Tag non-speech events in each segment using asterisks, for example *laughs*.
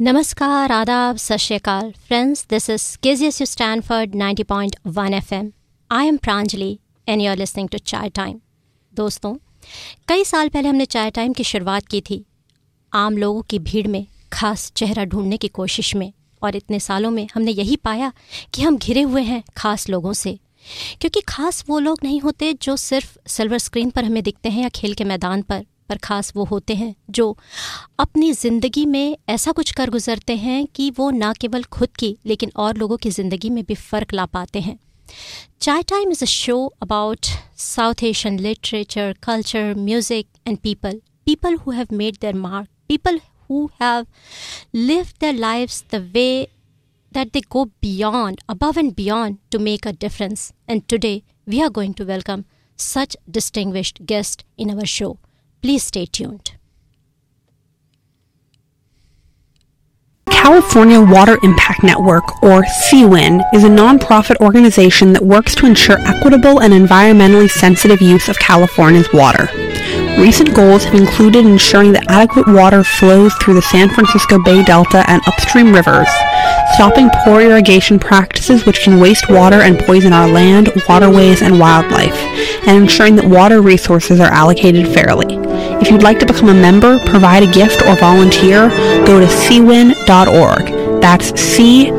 Namaskar, Adab, Sashyakal. Friends, this is KZSU Stanford 90.1 I am am Pranjali you are listening to chai time दोस्तों कई साल पहले हमने चाय टाइम की शुरुआत की थी। आम लोगों की भीड़ में खास चेहरा ढूँढने की कोशिश में और इतने सालों में हमने यही पाया कि हम घिरे हुए हैं खास लोगों से। क्योंकि खास वो लोग नहीं होते जो सिर्फ़ सिल्वर स्क्रीन पर हमें दिखते हैं या खेल के मैदान पर। पर खास वो होते हैं, जो अपनी ज़िंदगी में ऐसा कुछ कर गुजरते हैं कि वो ना केवल खुद की, लेकिन और लोगों की ज़िंदगी में भी फ़र्क ला पाते हैं। Chai time is a show about South Asian literature culture music and people people who have made their mark people who have live the life the way that they go beyond above and beyond to make a difference and today we are going to welcome such distinguished guest in our show Please stay tuned. California Water Impact Network, or CWIN, is a nonprofit organization that works to ensure equitable and environmentally sensitive use of California's water. Recent goals have included ensuring that adequate water flows through the San Francisco Bay Delta and upstream rivers, stopping poor irrigation practices which can waste water and poison our land, waterways, and wildlife, and ensuring that water resources are allocated fairly. If you'd like to become a member, provide a gift, or volunteer, go to cwin.org. That's c-win.org.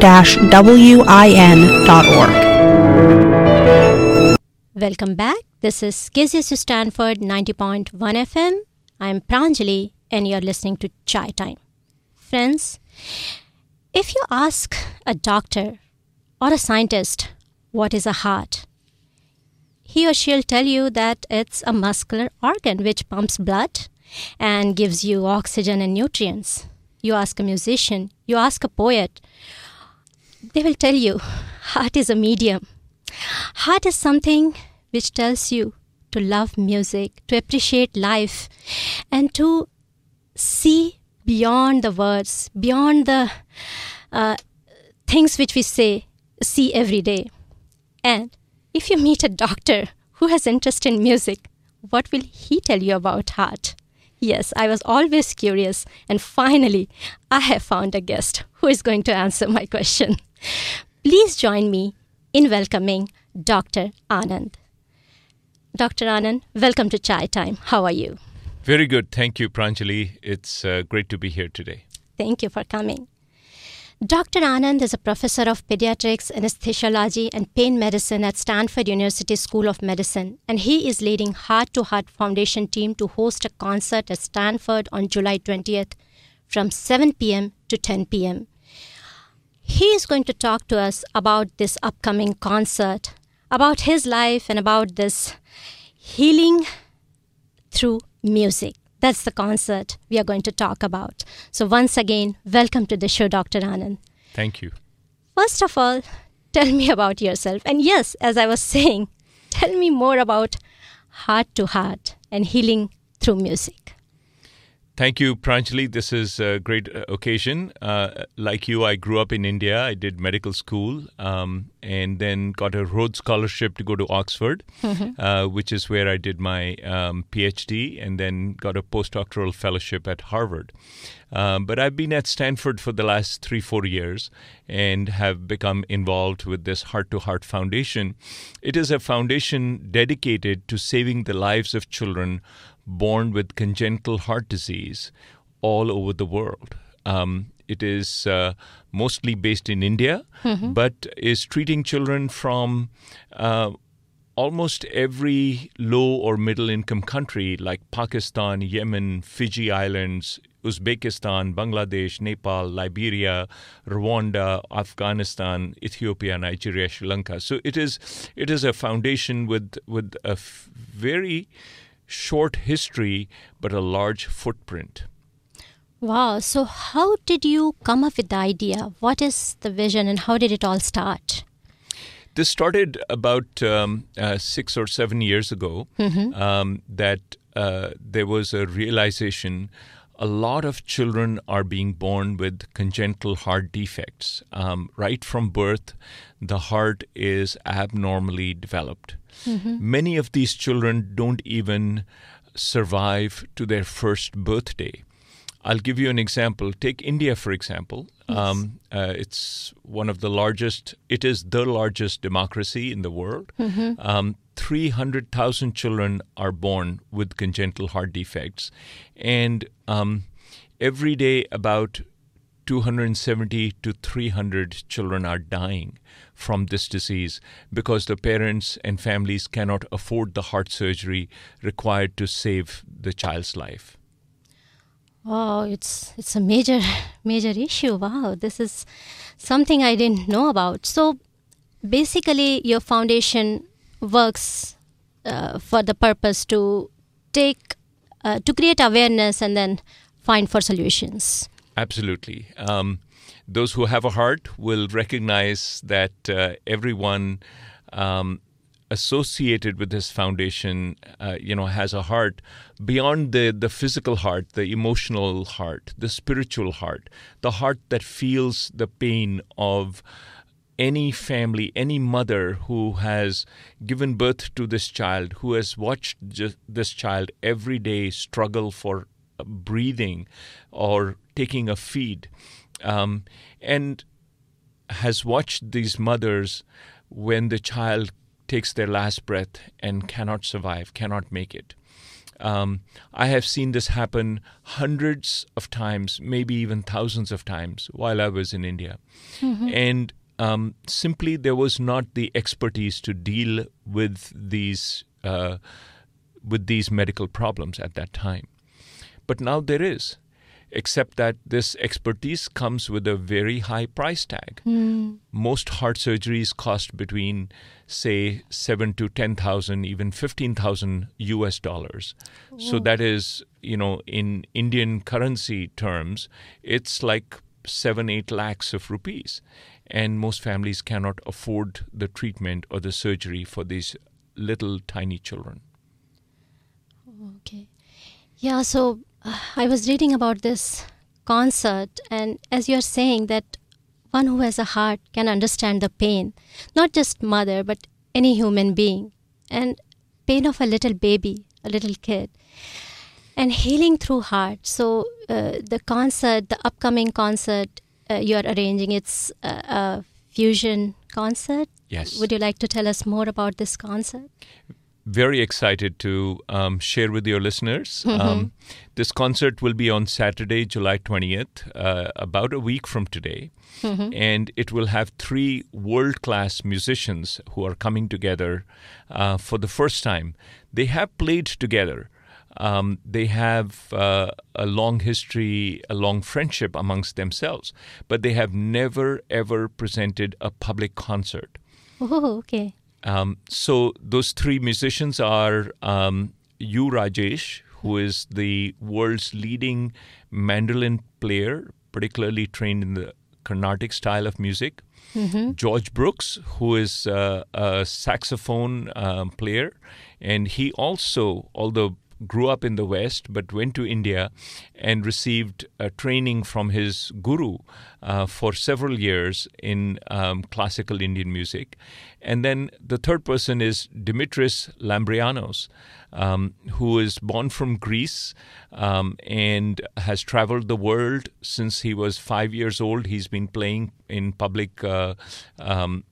Welcome back. This is KZSU Stanford 90.1 FM. I'm Pranjali and you're listening to Chai Time. Friends, if you ask a doctor or a scientist what is a heart, he or she'll tell you that it's a muscular organ which pumps blood and gives you oxygen and nutrients. You ask a musician, you ask a poet, they will tell you heart is a medium. Heart is something which tells you to love music, to appreciate life, and to see beyond the words, beyond the uh, things which we say, see every day. And if you meet a doctor who has interest in music, what will he tell you about heart? Yes, I was always curious, and finally, I have found a guest who is going to answer my question. Please join me in welcoming Dr. Anand. Dr. Anand, welcome to Chai Time. How are you? Very good. Thank you, Pranjali. It's uh, great to be here today. Thank you for coming. Dr. Anand is a professor of pediatrics, anesthesiology, and pain medicine at Stanford University School of Medicine, and he is leading Heart to Heart Foundation team to host a concert at Stanford on July 20th from 7 p.m. to 10 p.m. He is going to talk to us about this upcoming concert, about his life, and about this healing through music. That's the concert we are going to talk about. So, once again, welcome to the show, Dr. Anand. Thank you. First of all, tell me about yourself. And yes, as I was *laughs* saying, tell me more about heart to heart and healing through music. Thank you, Pranjali. This is a great uh, occasion. Uh, like you, I grew up in India. I did medical school um, and then got a Rhodes Scholarship to go to Oxford, *laughs* uh, which is where I did my um, PhD, and then got a postdoctoral fellowship at Harvard. Um, but I've been at Stanford for the last three, four years and have become involved with this Heart to Heart Foundation. It is a foundation dedicated to saving the lives of children born with congenital heart disease all over the world. Um, it is uh, mostly based in India, but is treating children from uh, almost every low or middle income country like Pakistan, Yemen, Fiji Islands, Uzbekistan, Bangladesh, Nepal, Liberia, Rwanda, Afghanistan, Ethiopia, Nigeria, Sri Lanka. So it is it is a foundation with with a f- very short history but a large footprint. Wow. So, how did you come up with the idea? What is the vision and how did it all start? This started about um, uh, six or seven years ago. Um, that uh, there was a realization. A lot of children are being born with congenital heart defects. Um, right from birth, the heart is abnormally developed. Many of these children don't even survive to their first birthday. I'll give you an example. Take India, for example. Um, uh, it's one of the largest, it is the largest democracy in the world. Um, 300,000 children are born with congenital heart defects. And um, every day, about 270 to 300 children are dying from this disease because the parents and families cannot afford the heart surgery required to save the child's life. Oh, it's it's a major *laughs* major issue. Wow, this is something I didn't know about. So basically, your foundation works uh, for the purpose to take uh, to create awareness and then find for solutions. Absolutely. Um, those who have a heart will recognize that uh, everyone um, associated with this foundation, uh, you know, has a heart beyond the, the physical heart, the emotional heart, the spiritual heart, the heart that feels the pain of any family, any mother who has given birth to this child, who has watched this child every day struggle for breathing or taking a feed, um, and has watched these mothers when the child takes their last breath and cannot survive, cannot make it. Um, I have seen this happen hundreds of times, maybe even thousands of times while I was in India. And um, simply there was not the expertise to deal with these uh, with these medical problems at that time. But now there is, except that this expertise comes with a very high price tag. Hmm. Most heart surgeries cost between, say, seven to ten thousand, even fifteen thousand U.S. dollars. So that is, you know, in Indian currency terms, it's like seven, eight lakhs of rupees, and most families cannot afford the treatment or the surgery for these little tiny children. Okay. Yeah, so I was reading about this concert, and as you're saying, that one who has a heart can understand the pain, not just mother, but any human being, and pain of a little baby, a little kid, and healing through heart. So uh, the concert, the upcoming concert uh, you're arranging, it's a, a fusion concert. Yes. Would you like to tell us more about this concert? Very excited to um, share with your listeners. Um, this concert will be on Saturday, July 20th, uh, about a week from today. And it will have three world class musicians who are coming together uh, for the first time. They have played together. Um, they have uh, a long history, a long friendship amongst themselves, but they have never ever presented a public concert. Oh, okay. Um, so those three musicians are um, U. Rajesh, who is the world's leading mandolin player, particularly trained in the Carnatic style of music. George Brooks, who is uh, a saxophone um, player, and he also, although grew up in the West but went to India and received training from his guru uh, for several years in um, classical Indian music. And then the third person is Dimitris Lambrianos, um, who is born from Greece um, and has traveled the world since he was five years old. He's been playing in public. Uh, um,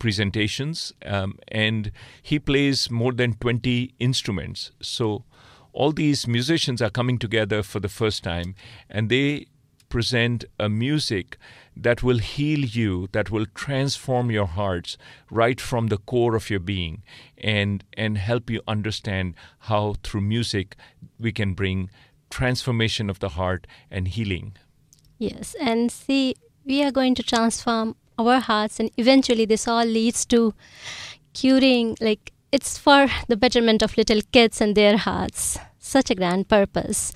presentations um, and he plays more than 20 instruments so all these musicians are coming together for the first time and they present a music that will heal you that will transform your hearts right from the core of your being and and help you understand how through music we can bring transformation of the heart and healing. Yes, and see, we are going to transform our hearts, and eventually, this all leads to curing, like, it's for the betterment of little kids and their hearts. Such a grand purpose.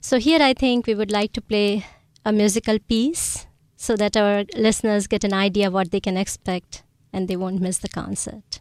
So, here I think we would like to play a musical piece so that our listeners get an idea what they can expect and they won't miss the concert.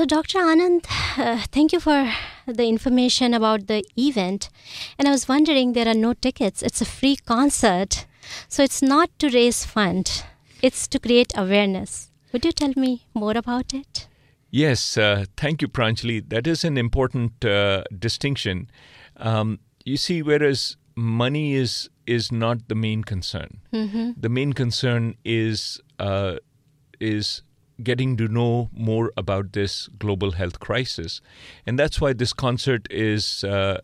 So, Dr. Anand, uh, thank you for the information about the event. And I was wondering, there are no tickets. It's a free concert. So, it's not to raise fund, it's to create awareness. Would you tell me more about it? Yes, uh, thank you, Pranjali. That is an important uh, distinction. Um, you see, whereas money is is not the main concern, Mm-hmm. the main concern is uh, is getting to know more about this global health crisis, and that's why this concert is. Uh,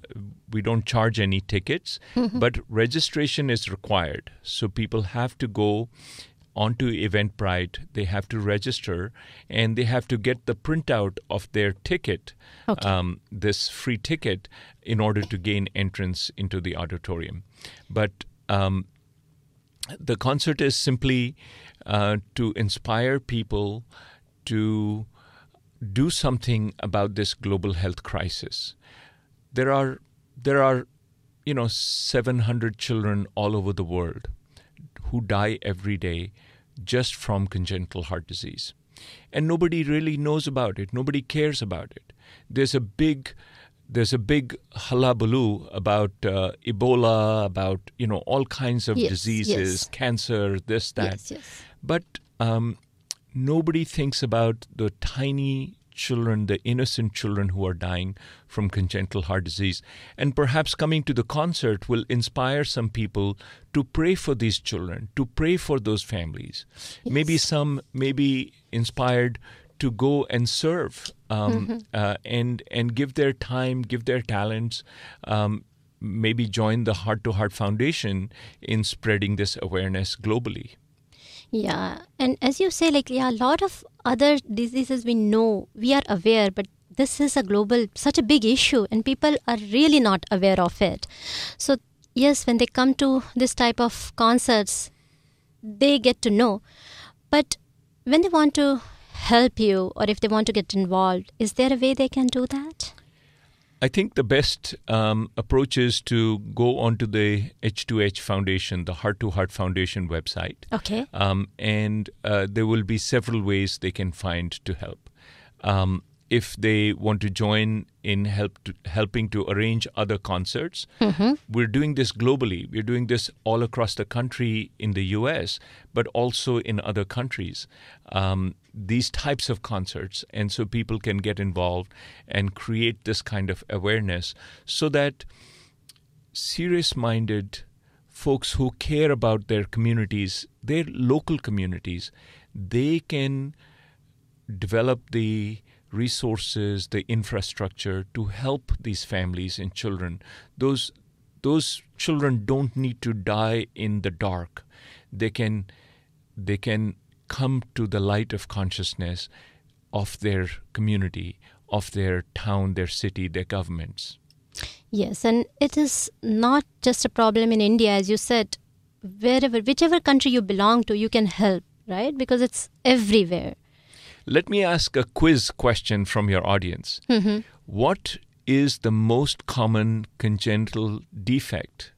we don't charge any tickets, *laughs* but registration is required. So people have to go onto Eventbrite. They have to register, and they have to get the printout of their ticket, Okay. um, this free ticket, in order to gain entrance into the auditorium. But um, the concert is simply uh, to inspire people to do something about this global health crisis. There are there are you know 700 children all over the world who die every day just from congenital heart disease. And nobody really knows about it. Nobody cares about it. There's a big there's a big hullabaloo about uh, Ebola, about you know all kinds of Yes, diseases, yes. cancer, this, that. Yes. But um, nobody thinks about the tiny children, the innocent children who are dying from congenital heart disease. And perhaps coming to the concert will inspire some people to pray for these children, to pray for those families. Maybe some may be inspired to go and serve um, uh, and and give their time, give their talents. Um, maybe join the Heart to Heart Foundation in spreading this awareness globally. Yeah, and as you say, like, yeah, a lot of other diseases we know, we are aware, but this is a global, such a big issue, and people are really not aware of it. So, yes, when they come to this type of concerts, they get to know. But when they want to help you or if they want to get involved, is there a way they can do that? I think the best um, approach is to go onto the H2H Foundation, the Heart to Heart Foundation website, Okay. um, and uh, there will be several ways they can find to help. Um, if they want to join in help to, helping to arrange other concerts, we're doing this globally. We're doing this all across the country in the U.S., but also in other countries. Um, these types of concerts, and so people can get involved and create this kind of awareness, so that serious-minded folks who care about their communities, their local communities, they can develop the resources, the infrastructure to help these families and children. Those those children don't need to die in the dark. They can they can come to the light of consciousness of their community, of their town, their city, their governments. Yes, and it is not just a problem in India, as you said. Wherever, whichever country you belong to, you can help, right? Because it's everywhere. Let me ask a quiz question from your audience. What is the most common congenital defect?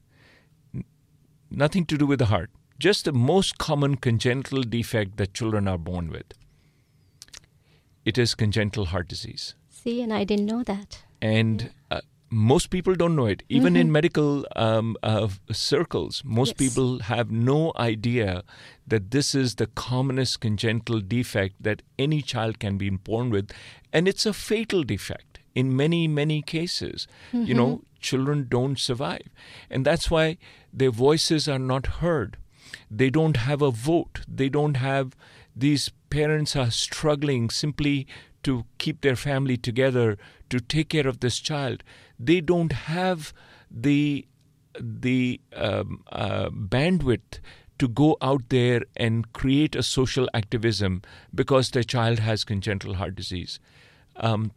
N- Nothing to do with the heart, just the most common congenital defect that children are born with. It is congenital heart disease. See, and I didn't know that. And uh, most people don't know it. Even in medical um, uh, circles, most Yes. people have no idea that this is the commonest congenital defect that any child can be born with. And it's a fatal defect in many, many cases. You know, children don't survive. And that's why their voices are not heard. They don't have a vote. They don't have, these parents are struggling simply to keep their family together, to take care of this child. They don't have the the um, uh, bandwidth to go out there and create a social activism because their child has congenital heart disease. Um,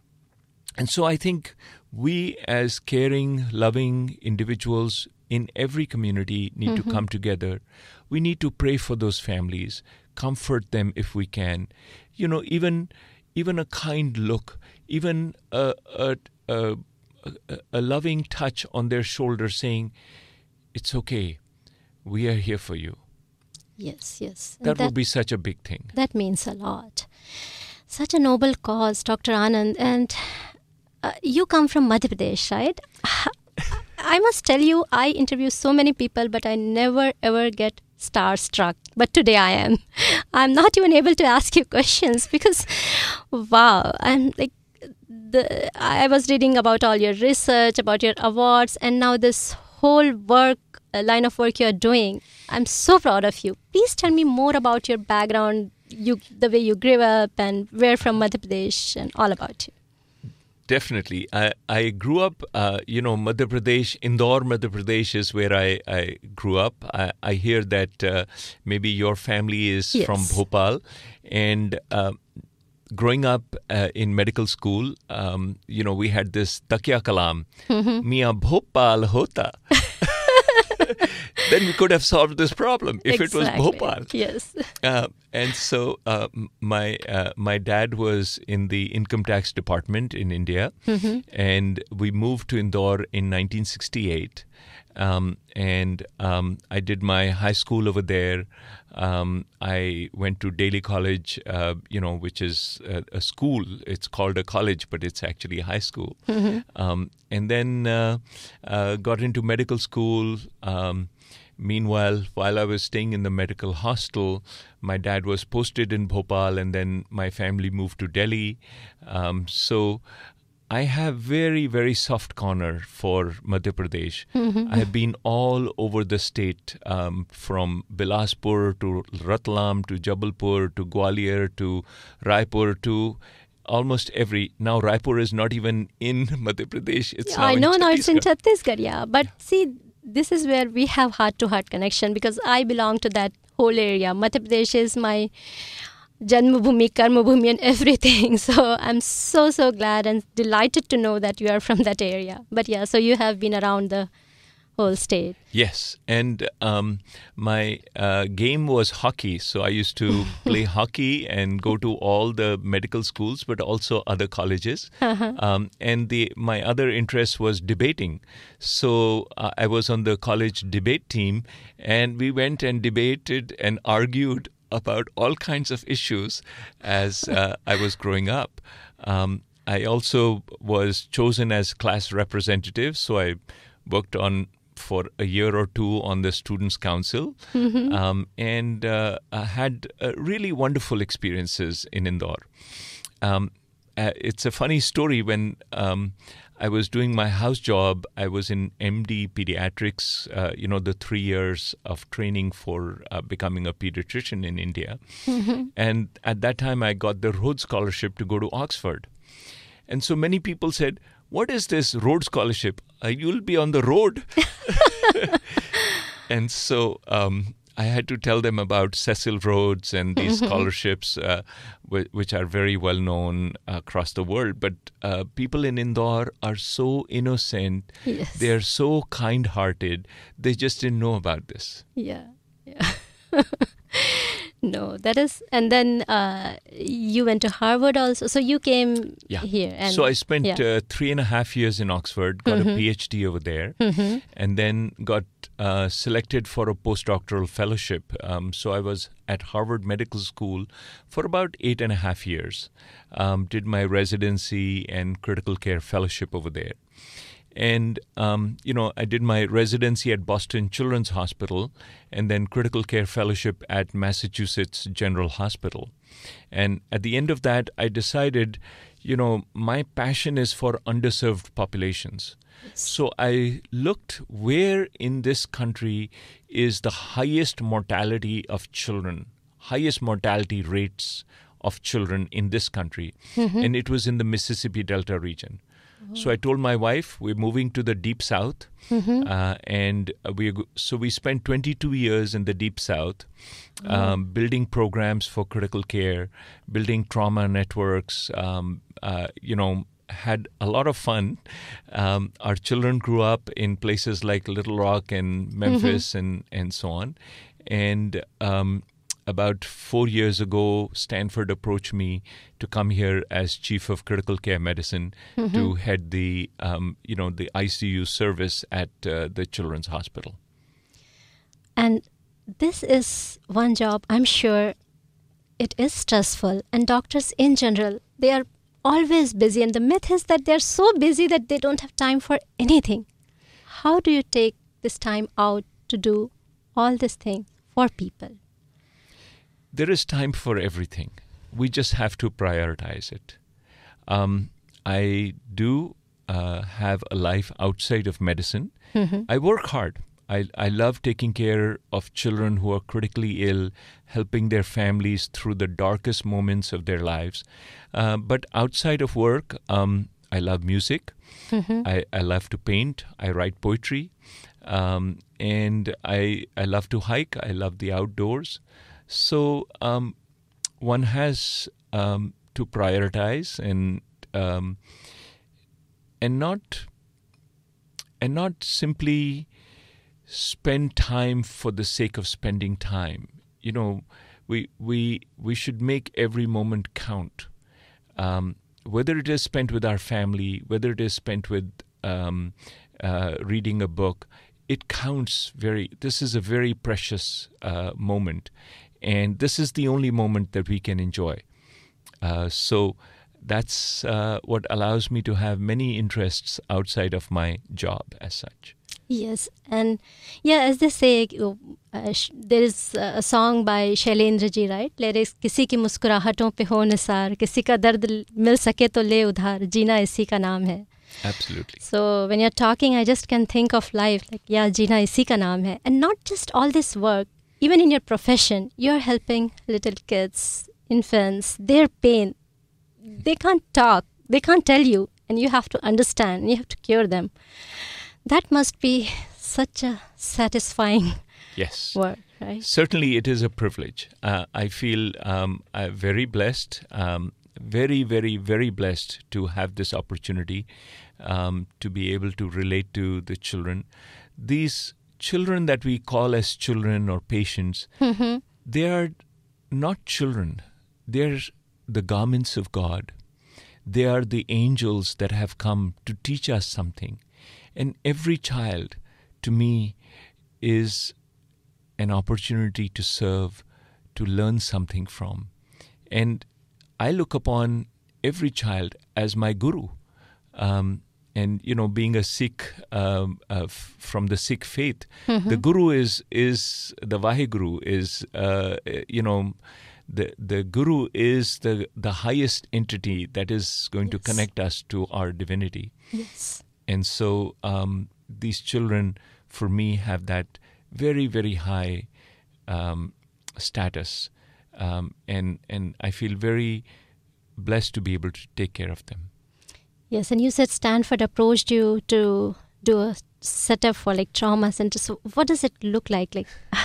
and so I think we, as caring, loving individuals in every community, need to come together. We need to pray for those families, comfort them if we can. You know, even even a kind look, even a a, a, a, loving touch on their shoulder, saying, "It's okay, we are here for you." Yes, yes. And That, would be such a big thing. that means a lot. Such a noble cause, Dr. Anand. And uh, you come from Madhya Pradesh, right? *laughs* I must tell you, I interview so many people, but I never ever get starstruck. But today I am. I'm not even able to ask you questions because, wow, I'm like, the, I was reading about all your research, about your awards, and now this whole work uh, line of work you're doing. I'm so proud of you. Please tell me more about your background, you the way you grew up, and where from Madhya Pradesh, and all about you. Definitely. I, I grew up, uh, you know, Madhya Pradesh, Indore, Madhya Pradesh is where I, I grew up. I, I hear that uh, maybe your family is Yes. from Bhopal. And uh, growing up uh, in medical school, um, you know, we had this Takya Kalam, Mia Bhopal Hota. *laughs* then we could have solved this problem if it was Bhopal. Yes. Uh, and so uh, my uh, my dad was in the income tax department in India, and we moved to Indore in 1968. Um, and um, I did my high school over there. Um, I went to Daly College, uh, you know, which is a, a school. It's called a college, but it's actually a high school. Um, and then uh, uh, got into medical school. Um, Meanwhile, while I was staying in the medical hostel, my dad was posted in Bhopal, and then my family moved to Delhi. Um, so I have very, very soft corner for Madhya Pradesh. I have been all over the state, um, from Bilaspur to Ratlam to Jabalpur to Gwalior to Raipur to almost every. Now Raipur is not even in *laughs* Madhya Pradesh. It's now I know now it's in Chhattisgarh. Chhattisgarh, yeah. But see, this is where we have heart to heart connection because I belong to that whole area. Madhya Pradesh is my Janmabhumi, Karmabhumi, and *laughs* everything. So I'm so, so glad and delighted to know that you are from that area. But yeah, so you have been around the whole state. Yes, and um, my uh, game was hockey. So I used to *laughs* play hockey and go to all the medical schools, but also other colleges. Um, and the my other interest was debating. So uh, I was on the college debate team, and we went and debated and argued about all kinds of issues as uh, I was growing up. Um, I also was chosen as class representative, so I worked on for a year or two on the students council. Um, and uh, I had uh, really wonderful experiences in indore. Um, uh, it's a funny story when um, I was doing my house job. I was in MD pediatrics, uh, you know, the three years of training for uh, becoming a pediatrician in India. *laughs* And at that time, I got the Rhodes Scholarship to go to Oxford. And so many people said, What is this Rhodes Scholarship? Uh, you'll be on the road. *laughs* *laughs* and so um, I had to tell them about Cecil Rhodes and these *laughs* scholarships, uh, whi- which are very well known across the world. But uh, people in Indore are so innocent, Yes. they are so kind hearted, they just didn't know about this. Yeah, yeah. *laughs* no, that is, and then uh, you went to Harvard also. So you came Yeah. here, and so I spent yeah. Mm-hmm. uh, three and a half years in Oxford, got a PhD over there, and then got uh, selected for a postdoctoral fellowship. Um, so I was at Harvard Medical School for about eight and a half years. Um, did my residency and critical care fellowship over there. And, um, you know, I did my residency at Boston Children's Hospital and then critical care fellowship at Massachusetts General Hospital. And at the end of that, I decided, you know, my passion is for underserved populations. So I looked where in this country is the highest mortality of children, highest mortality rates of children in this country. And it was in the Mississippi Delta region. So I told my wife we're moving to the deep south, uh, and we so we spent 22 years in the deep south, um, building programs for critical care, building trauma networks. Um, uh, you know, had a lot of fun. Um, our children grew up in places like Little Rock and Memphis and and so on, and um, about four years ago, Stanford approached me to come here as chief of critical care medicine to head the, um, you know, the ICU service at uh, the Children's Hospital. And this is one job I'm sure it is stressful, and doctors in general, they are always busy. And the myth is that they're so busy that they don't have time for anything. How do you take this time out to do all this thing for people? There is time for everything. We just have to prioritize it. Um, I do uh, have a life outside of medicine. Mm-hmm. I work hard. I, I love taking care of children who are critically ill, helping their families through the darkest moments of their lives. Uh, but outside of work, um, I love music. Mm-hmm. I, I love to paint. I write poetry. Um, and I, I love to hike. I love the outdoors. So um, one has um, to prioritize and um, and not and not simply spend time for the sake of spending time. You know, we we we should make every moment count. Um, whether it is spent with our family, whether it is spent with um, uh, reading a book, it counts very. This is a very precious uh, moment, and this is the only moment that we can enjoy. Uh, so that's uh, what allows me to have many interests outside of my job as such. Yes, and yeah, as they say, uh, sh- there is a song by Shailendra ji right lyrics किसी की मुस्कुराहटों पे हो निसार किसी का दर्द मिल सके तो ले उधार जीना इसी का नाम है Absolutely. So when you're talking, I just can think of life like, yeah, Jina isi ka naam hai. And not just all this work, even in your profession, you're helping little kids, infants, their pain. They can't talk, they can't tell you, and you have to understand, you have to cure them. That must be such a satisfying *laughs* Yes. work, right? Certainly, it is a privilege. Uh, I feel um, I'm very blessed, um, very, very, very blessed to have this opportunity um, to be able to relate to the children. These children that we call as children or patients, they are not children. They're the garments of God. They are the angels that have come to teach us something. And every child, to me, is an opportunity to serve, to learn something from. And I look upon every child as my guru. Um, and you know, being a Sikh um, uh, f- from the Sikh faith, the guru is is the Vaheguru is uh, you know the the guru is the the highest entity that is going to connect us to our divinity. Yes. And so um, these children, for me, have that very, very high um, status, um, and and I feel very blessed to be able to take care of them. Yes, and you said Stanford approached you to do a setup for like trauma center. So what does it look like? Like, *laughs*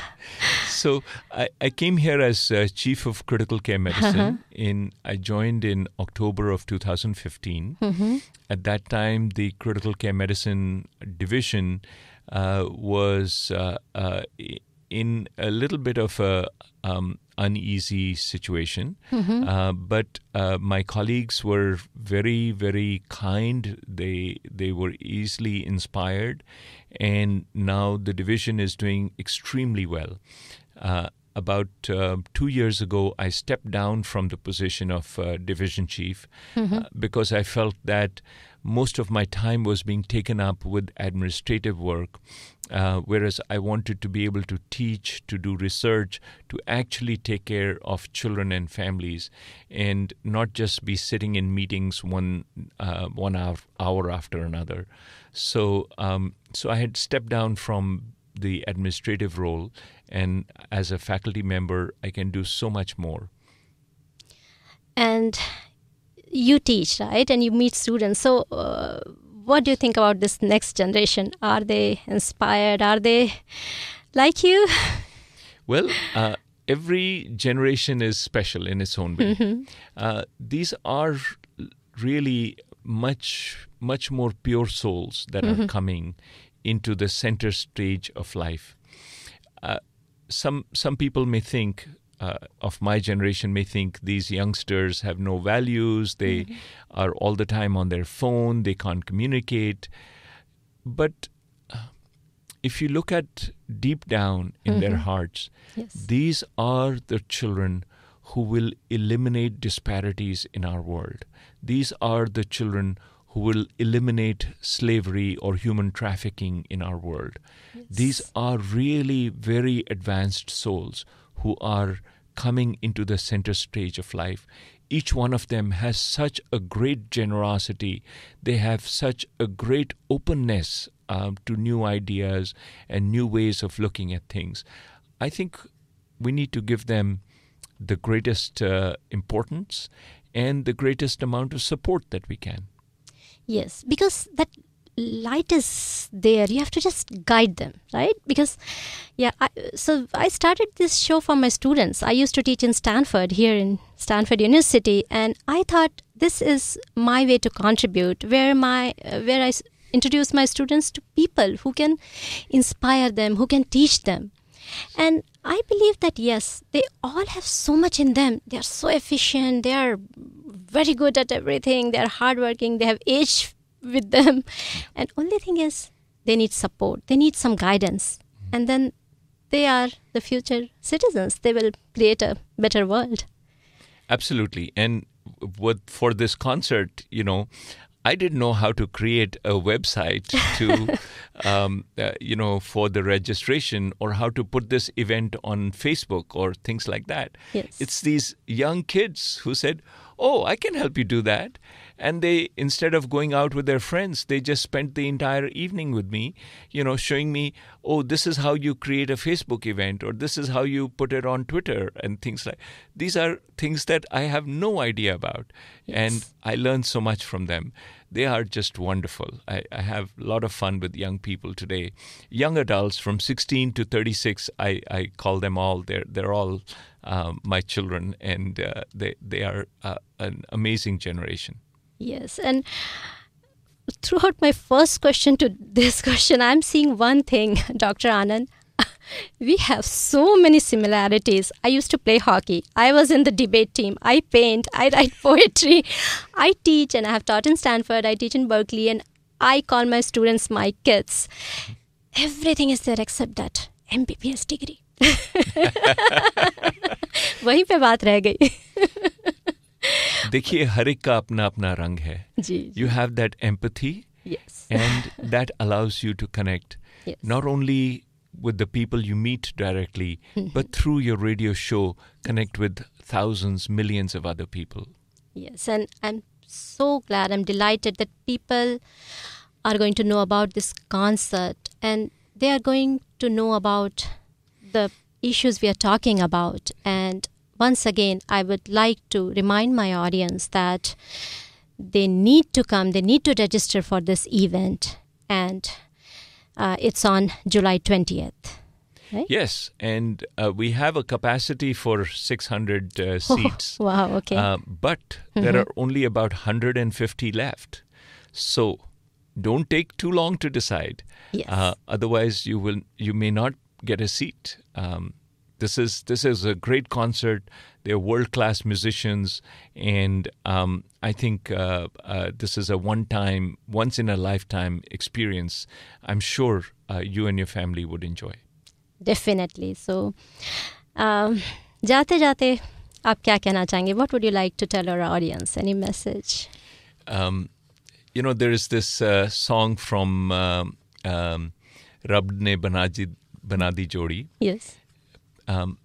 So I, I came here as uh, chief of critical care medicine. Uh-huh. In I joined in October of 2015. Mhm. At that time, the critical care medicine division uh, was uh, uh, in a little bit of a um, uneasy situation. Mhm. Uh, but uh, my colleagues were very, very kind. They they were easily inspired, and now the division is doing extremely well. Uh, about uh, two years ago, I stepped down from the position of uh, division chief uh, because I felt that most of my time was being taken up with administrative work, uh, whereas I wanted to be able to teach, to do research, to actually take care of children and families, and not just be sitting in meetings one uh, one hour, hour after another. So, um, so I had stepped down from the administrative role, and as a faculty member, I can do so much more. and you teach, right? And you meet students. So, uh, what do you think about this next generation? Are they inspired? Are they like you? *laughs* Well, uh, every generation is special in its own way. Uh, these are really much, much more pure souls that are coming into the center stage of life. Uh, some some people may think uh, of my generation may think these youngsters have no values. They are all the time on their phone. They can't communicate. But uh, if you look at deep down in their hearts, Yes. these are the children who will eliminate disparities in our world. These are the children who will eliminate slavery or human trafficking in our world. These are really very advanced souls who are coming into the center stage of life. Each one of them has such a great generosity. They have such a great openness um, to new ideas and new ways of looking at things. I think we need to give them the greatest uh, importance and the greatest amount of support that we can. Yes, because that light is there. You have to just guide them, right? Because, yeah, I, so I started this show for my students. I used to teach in Stanford, here in Stanford University, and I thought this is my way to contribute, where my uh, where I introduce my students to people who can inspire them, who can teach them. And I believe that yes, they all have so much in them. They are so efficient. They are very good at everything. They are hardworking. They have age with them. And only thing is, they need support. They need some guidance. And then they are the future citizens. They will create a better world. Absolutely. And what for this concert, you know, I didn't know how to create a website to, *laughs* um, uh, you know, for the registration or how to put this event on Facebook or things like that. Yes. It's these young kids who said, "Oh, I can help you do that," and they instead of going out with their friends, they just spent the entire evening with me, you know, showing me, "Oh, this is how you create a Facebook event, or this is how you put it on Twitter," and things like. These are things that I have no idea about, and I learned so much from them they are just wonderful. I, I, have a lot of fun with young people today. Young adults from 16 to 36, I, I call them all. They're, they're all um, my children, and uh, they, they are uh, an amazing generation. Yes. And throughout my first question to this *laughs* question, I'm seeing one thing, *laughs* Dr. Anand *laughs* we have so many similarities. I used to play hockey. I was in the debate team. I paint. I write poetry. I teach, and I have taught in Stanford. I teach in Berkeley, and I call my students my kids. Everything is there except that MBBS degree. *laughs* वहीं पे बात रह गई *laughs* देखिए हर एक का अपना अपना रंग है जी you have that empathy yes and that allows you to connect yes not only with the people you meet directly, but through your radio show, connect with thousands, millions of other people. Yes, and I'm so glad, I'm delighted that people are going to know about this concert and they are going to know about the issues we are talking about. And once again, I would like to remind my audience that they need to come, they need to register for this event. And uh, it's on July 20th. Right? Yes, and uh, we have a capacity for 600 uh, *laughs* seats. Oh, wow, okay. Uh, but mm-hmm. there are only about 150 left. So don't take too long to decide. Yes. Uh, otherwise, you will you may not get a seat. Um, this is this is a great concert. They're world class musicians, and um, I think uh, uh, this is a one time, once in a lifetime experience. I'm sure uh, you and your family would enjoy. Definitely. So, um, जाते What would you like to tell our audience? Any message? Um, you know, there is this uh, song from um, um Rab ne Bana Di Banadi Jodi. Yes. Um,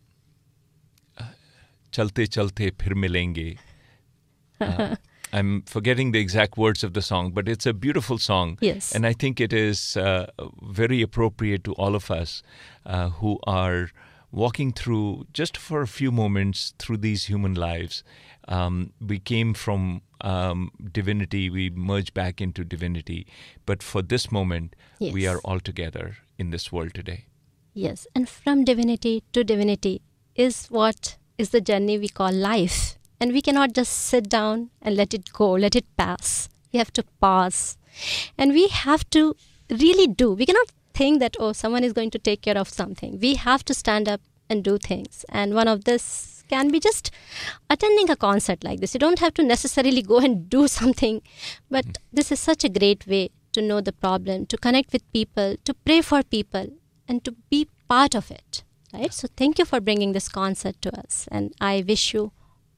chalte chalte phir milenge. Uh, I'm forgetting the exact words of the song, but it's a beautiful song. Yes. And I think it is uh, very appropriate to all of us uh, who are walking through, just for a few moments, through these human lives. Um, we came from um, divinity, we merge back into divinity. But for this moment, yes. we are all together in this world today. Yes, and from divinity to divinity is what is the journey we call life. And we cannot just sit down and let it go, let it pass. We have to pause. And we have to really do. We cannot think that, oh, someone is going to take care of something. We have to stand up and do things. And one of this can be just attending a concert like this. You don't have to necessarily go and do *laughs* something, but hmm. this is such a great way to know the problem, to connect with people, to pray for people, and to be part of it. right? So thank you for bringing this concert to us, and I wish you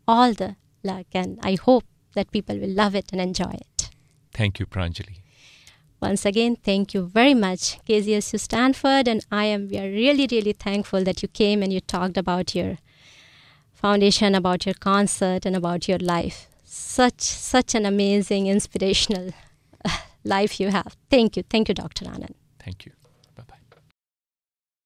all the luck, and I hope that people will love it and enjoy it. Thank you, Pranjali. Once again, thank you very much, KZSU Stanford, and I am we are really really thankful that you came and you talked about your foundation, about your concert, and about your life. Such such an amazing, inspirational *laughs* life you have. Thank you, thank you, Dr. Anand. Thank you.